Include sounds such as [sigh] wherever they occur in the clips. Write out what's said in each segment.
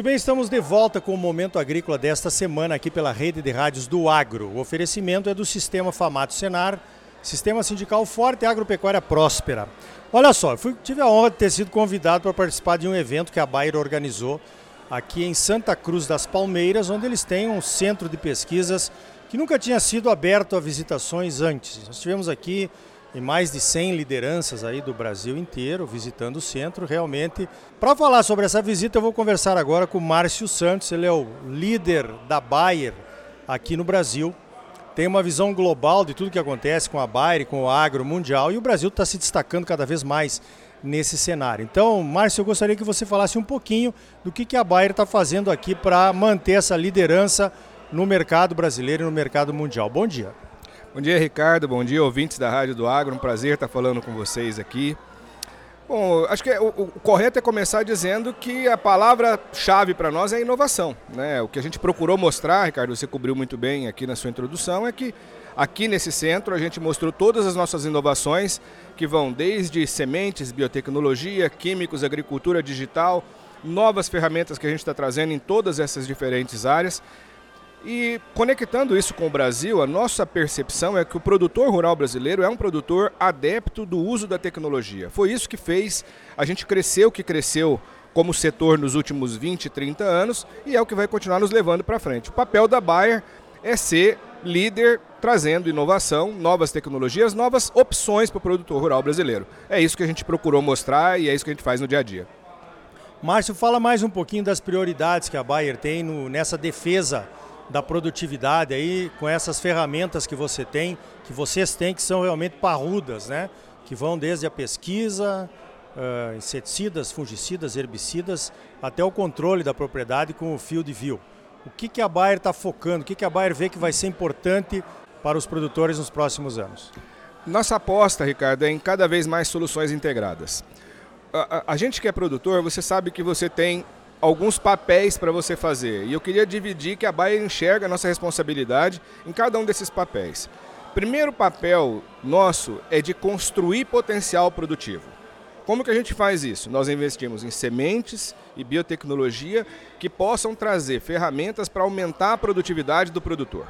Muito bem, estamos de volta com o Momento Agrícola desta semana aqui pela rede de rádios do Agro. O oferecimento é do Sistema Famato Senar, Sistema Sindical Forte e Agropecuária Próspera. Olha só, fui, tive a honra de ter sido convidado para participar de um evento que a Bayer organizou aqui em Santa Cruz das Palmeiras, onde eles têm um centro de pesquisas que nunca tinha sido aberto a visitações antes. Nós tivemos aqui e mais de 100 lideranças aí do Brasil inteiro visitando o centro, realmente. Para falar sobre essa visita, eu vou conversar agora com o Márcio Santos, ele é o líder da Bayer aqui no Brasil. Tem uma visão global de tudo que acontece com a Bayer, com o agro mundial, e o Brasil está se destacando cada vez mais nesse cenário. Então, Márcio, eu gostaria que você falasse um pouquinho do que, que a Bayer está fazendo aqui para manter essa liderança no mercado brasileiro e no mercado mundial. Bom dia. Bom dia, Ricardo. Bom dia, ouvintes da Rádio do Agro. Um prazer estar falando com vocês aqui. Bom, acho que é, o, o, correto é começar dizendo que a palavra-chave para nós é inovação. Né? O que a gente procurou mostrar, Ricardo, você cobriu muito bem aqui na sua introdução, é que aqui nesse centro a gente mostrou todas as nossas inovações que vão desde sementes, biotecnologia, químicos, agricultura digital, novas ferramentas que a gente está trazendo em todas essas diferentes áreas e conectando isso com o Brasil, a nossa percepção é que o produtor rural brasileiro é um produtor adepto do uso da tecnologia. Foi isso que fez a gente crescer o que cresceu como setor nos últimos 20, 30 anos e é o que vai continuar nos levando para frente. O papel da Bayer é ser líder trazendo inovação, novas tecnologias, novas opções para o produtor rural brasileiro. É isso que a gente procurou mostrar e é isso que a gente faz no dia a dia. Márcio, fala mais um pouquinho das prioridades que a Bayer tem no, nessa defesa da produtividade aí com essas ferramentas que você tem, que vocês têm, que são realmente parrudas, né? Que vão desde a pesquisa, uh, inseticidas, fungicidas, herbicidas, até o controle da propriedade com o field view. O que, que a Bayer está focando? O que, que a Bayer vê que vai ser importante para os produtores nos próximos anos? Nossa aposta, Ricardo, é em cada vez mais soluções integradas. A, a, a gente que é produtor, você sabe que você tem alguns papéis para você fazer. E eu queria dividir que a Bayer enxerga a nossa responsabilidade em cada um desses papéis. Primeiro papel nosso é de construir potencial produtivo. Como que a gente faz isso? Nós investimos em sementes e biotecnologia que possam trazer ferramentas para aumentar a produtividade do produtor.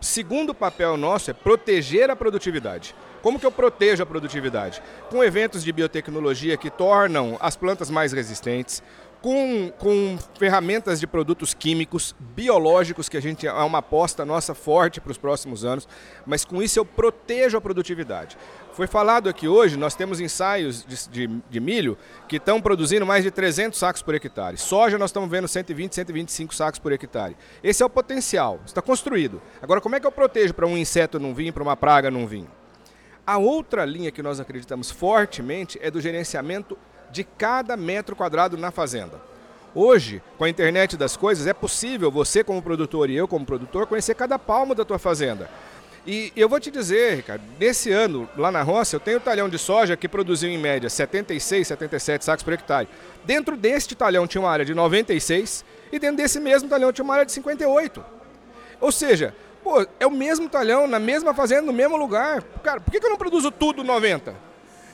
Segundo papel nosso é proteger a produtividade. Como que eu protejo a produtividade? Com eventos de biotecnologia que tornam as plantas mais resistentes, com, com ferramentas de produtos químicos, biológicos, que a gente é uma aposta nossa forte para os próximos anos, mas com isso eu protejo a produtividade. Foi falado aqui hoje, nós temos ensaios de, de, de, milho que estão produzindo mais de 300 sacos por hectare. Soja nós estamos vendo 120, 125 sacos por hectare. Esse é o potencial, está construído. Agora, como é que eu protejo para um inseto não vir, para uma praga não vir? A outra linha que nós acreditamos fortemente é do gerenciamento de cada metro quadrado na fazenda. Hoje, com a internet das coisas, é possível você como produtor e eu como produtor conhecer cada palmo da tua fazenda. E eu vou te dizer, Ricardo, nesse ano, lá na roça, eu tenho um talhão de soja que produziu em média 76, 77 sacos por hectare. Dentro deste talhão tinha uma área de 96 e dentro desse mesmo talhão tinha uma área de 58. Ou seja, pô, é o mesmo talhão, na mesma fazenda, no mesmo lugar. Cara, por que eu não produzo tudo 90?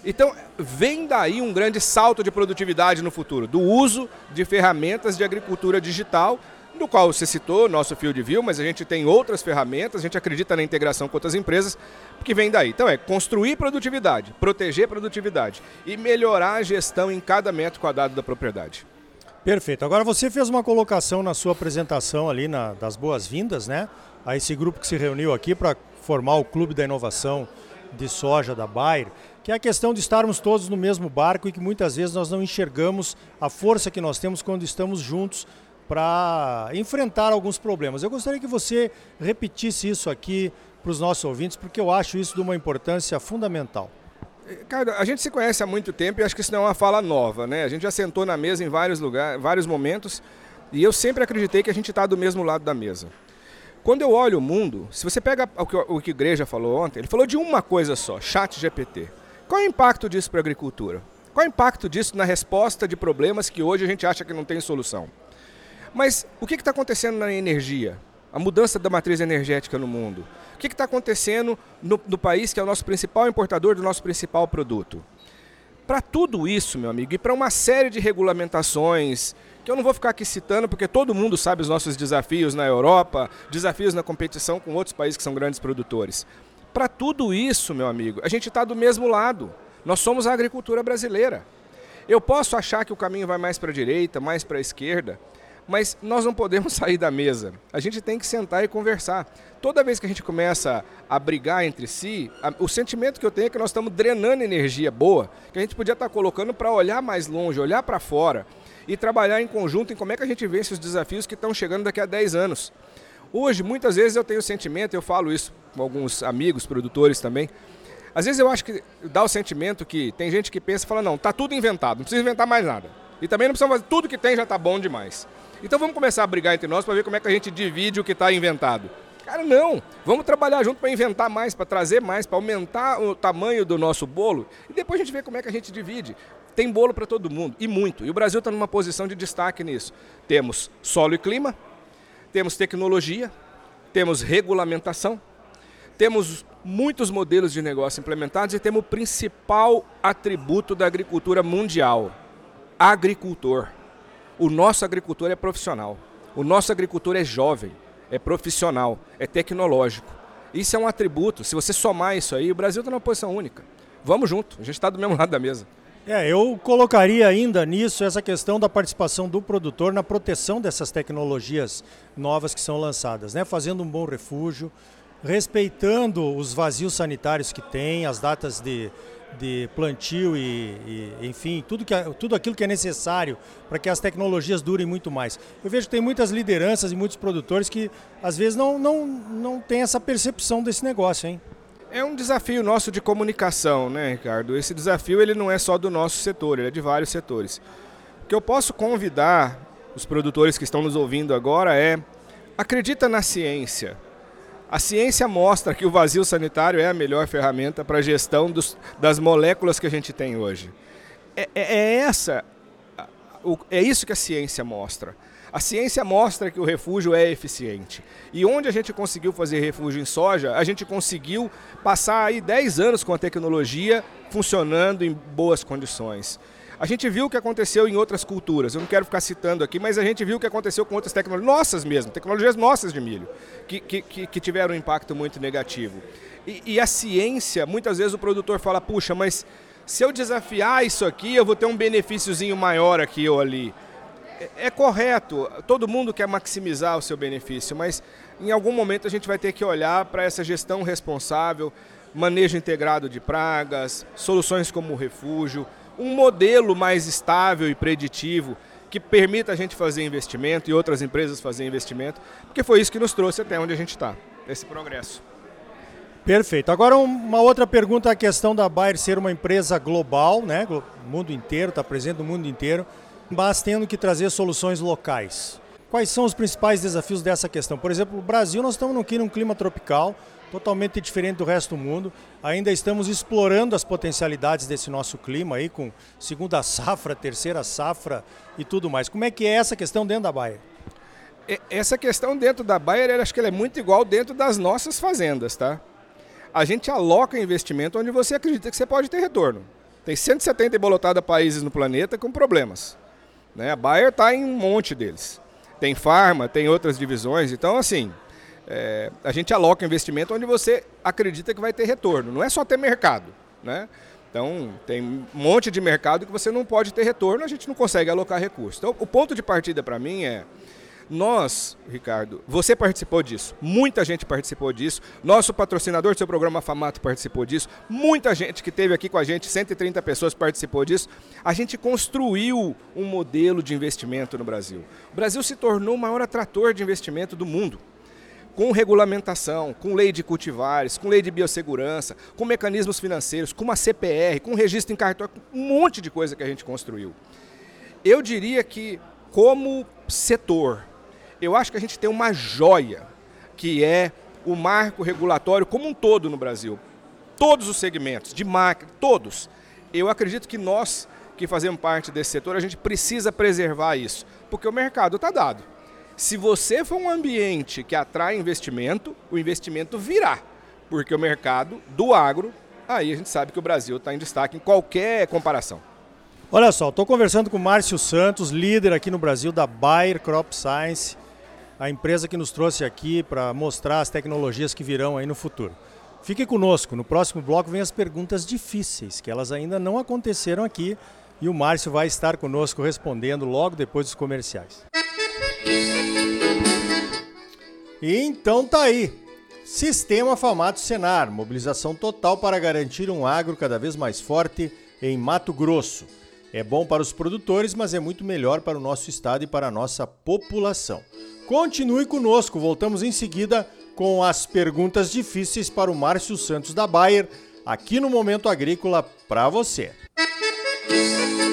Então, vem daí um grande salto de produtividade no futuro, do uso de ferramentas de agricultura digital, do qual você citou, nosso Field View, mas a gente tem outras ferramentas, a gente acredita na integração com outras empresas, que vem daí. Então, é construir produtividade, proteger produtividade e melhorar a gestão em cada metro quadrado da propriedade. Perfeito. Agora, você fez uma colocação na sua apresentação ali na, das boas-vindas, né? A esse grupo que se reuniu aqui para formar o Clube da Inovação de Soja da Bayer que é a questão de estarmos todos no mesmo barco e que muitas vezes nós não enxergamos a força que nós temos quando estamos juntos para enfrentar alguns problemas. Eu gostaria que você repetisse isso aqui para os nossos ouvintes, porque eu acho isso de uma importância fundamental. Cara, a gente se conhece há muito tempo e acho que isso não é uma fala nova, né? A gente já sentou na mesa em vários lugares, vários momentos, e eu sempre acreditei que a gente está do mesmo lado da mesa. Quando eu olho o mundo, se você pega o que, o que a igreja falou ontem, ele falou de uma coisa só, chat GPT. Qual é o impacto disso para a agricultura? Qual é o impacto disso na resposta de problemas que hoje a gente acha que não tem solução? Mas o que está acontecendo na energia? A mudança da matriz energética no mundo? O que está acontecendo no, no país que é o nosso principal importador do nosso principal produto? Para tudo isso, meu amigo, e para uma série de regulamentações que eu não vou ficar aqui citando, porque todo mundo sabe os nossos desafios na Europa, desafios na competição com outros países que são grandes produtores. Para tudo isso, meu amigo, a gente está do mesmo lado. Nós somos a agricultura brasileira. Eu posso achar que o caminho vai mais para a direita, mais para a esquerda, mas nós não podemos [laughs] sair da mesa. A gente tem que sentar e conversar. Toda vez que a gente começa a brigar entre si, a, o sentimento que eu tenho é que nós estamos drenando energia boa, que a gente podia estar colocando para olhar mais longe, olhar para fora e trabalhar em conjunto em como é que a gente vence os desafios que estão chegando daqui a 10 anos. Hoje, muitas vezes eu tenho o sentimento, eu falo isso com alguns amigos, produtores também, às vezes eu acho que dá o sentimento que tem gente que pensa e fala, não, tá tudo inventado, não precisa inventar mais nada. E também não precisa fazer, tudo que tem já está bom demais. Então vamos começar a brigar entre nós para ver como é que a gente divide o que está inventado. Cara, não. Vamos trabalhar junto para inventar mais, para trazer mais, para aumentar o tamanho do nosso bolo e depois a gente vê como é que a gente divide. Tem bolo para todo mundo e muito. E o Brasil está numa posição de destaque nisso. Temos solo e clima, temos tecnologia, temos regulamentação, temos muitos modelos de negócio implementados e temos o principal atributo da agricultura mundial: agricultor. O nosso agricultor é profissional. O nosso agricultor é jovem, é profissional, é tecnológico. Isso é um atributo. Se você somar isso aí, o Brasil está numa posição única. Vamos junto, a gente está do mesmo lado da mesa. É, eu colocaria ainda nisso essa questão da participação do produtor na proteção dessas tecnologias novas que são lançadas, né? Fazendo um bom refúgio, respeitando os vazios sanitários que tem, as datas de, de plantio e, e, enfim, tudo, que, tudo aquilo que é necessário para que as tecnologias durem muito mais. Eu vejo que tem muitas lideranças e muitos produtores que às vezes não, não, não têm essa percepção desse negócio, hein? É um desafio nosso de comunicação, né, Ricardo? Esse desafio ele não é só do nosso setor, ele é de vários setores. O que eu posso convidar os produtores que estão nos ouvindo agora é acredita na ciência. A ciência mostra que o vazio sanitário é a melhor ferramenta para a gestão dos, das moléculas que a gente tem hoje. É, é, é essa, é isso que a ciência mostra. A ciência mostra que o refúgio é eficiente. E onde a gente conseguiu fazer refúgio em soja, a gente conseguiu passar aí 10 anos com a tecnologia funcionando em boas condições. A gente viu o que aconteceu em outras culturas. Eu não quero ficar citando aqui, mas a gente viu o que aconteceu com outras tecnologias, nossas mesmo, tecnologias nossas de milho, que, que, que tiveram um impacto muito negativo. E, e a ciência, muitas vezes o produtor fala, puxa, mas se eu desafiar isso aqui, eu vou ter um benefíciozinho maior aqui ou ali. É, é correto, todo mundo quer maximizar o seu benefício, mas em algum momento a gente vai ter que olhar para essa gestão responsável, manejo integrado de pragas, soluções como o refúgio, um modelo mais estável e preditivo que permita a gente fazer investimento e outras empresas fazer investimento, porque foi isso que nos trouxe até onde a gente está, esse progresso. Perfeito. Agora uma outra pergunta, a questão da Bayer ser uma empresa global, né? O mundo inteiro, está presente no mundo inteiro, mas tendo que trazer soluções locais. Quais são os principais desafios dessa questão? Por exemplo, o Brasil, nós estamos aqui num clima tropical, totalmente diferente do resto do mundo. Ainda estamos explorando as potencialidades desse nosso clima aí, com segunda [laughs] safra, terceira safra e tudo mais. Como é que é essa questão dentro da Bayer? Essa questão dentro da Bayer, acho que ela é muito igual dentro das nossas fazendas, tá? A gente aloca investimento onde você acredita que você pode ter retorno. Tem 170 embolotados países no planeta com problemas. Né? A Bayer está em um monte deles. Tem farma, tem outras divisões. Então, assim, é, a gente aloca investimento onde você acredita que vai ter retorno. Não é só ter mercado, né? Então, tem um monte de mercado que você não pode ter retorno, a gente não consegue alocar recursos. Então, o ponto de partida para mim é nós, Ricardo, você participou disso, muita gente participou disso, nosso patrocinador do seu programa Famato participou disso, muita gente que esteve aqui com a gente, 130 pessoas participou disso. A gente construiu um modelo de investimento no Brasil. O Brasil se tornou o maior atrator de investimento do mundo com regulamentação, com lei de cultivares, com lei de biossegurança, com mecanismos financeiros, com uma CPR, com registro em cartório, um monte de coisa que a gente construiu. Eu diria que, como setor, eu acho que a gente tem uma joia, que é o marco regulatório como um todo no Brasil. Todos os segmentos, de máquina, todos. Eu acredito que nós, que fazemos parte desse setor, a gente precisa preservar isso, porque o mercado está dado. Se você for um ambiente que atrai investimento, o investimento virá, porque o mercado do agro, aí a gente sabe que o Brasil está em destaque em qualquer comparação. Olha só, estou conversando com o Márcio Santos, líder aqui no Brasil da Bayer Crop Science, a empresa que nos trouxe aqui para mostrar as tecnologias que virão aí no futuro. Fique conosco, no próximo bloco vem as perguntas difíceis, que elas ainda não aconteceram aqui, e o Márcio vai estar conosco respondendo logo depois dos comerciais. Então tá aí. Sistema Famato Senar, mobilização total para garantir um agro cada vez mais forte em Mato Grosso. É bom para os produtores, mas é muito melhor para o nosso estado e para a nossa população. Continue conosco, voltamos em seguida com as perguntas difíceis para o Márcio Santos da Bayer, aqui no Momento Agrícola para você. Música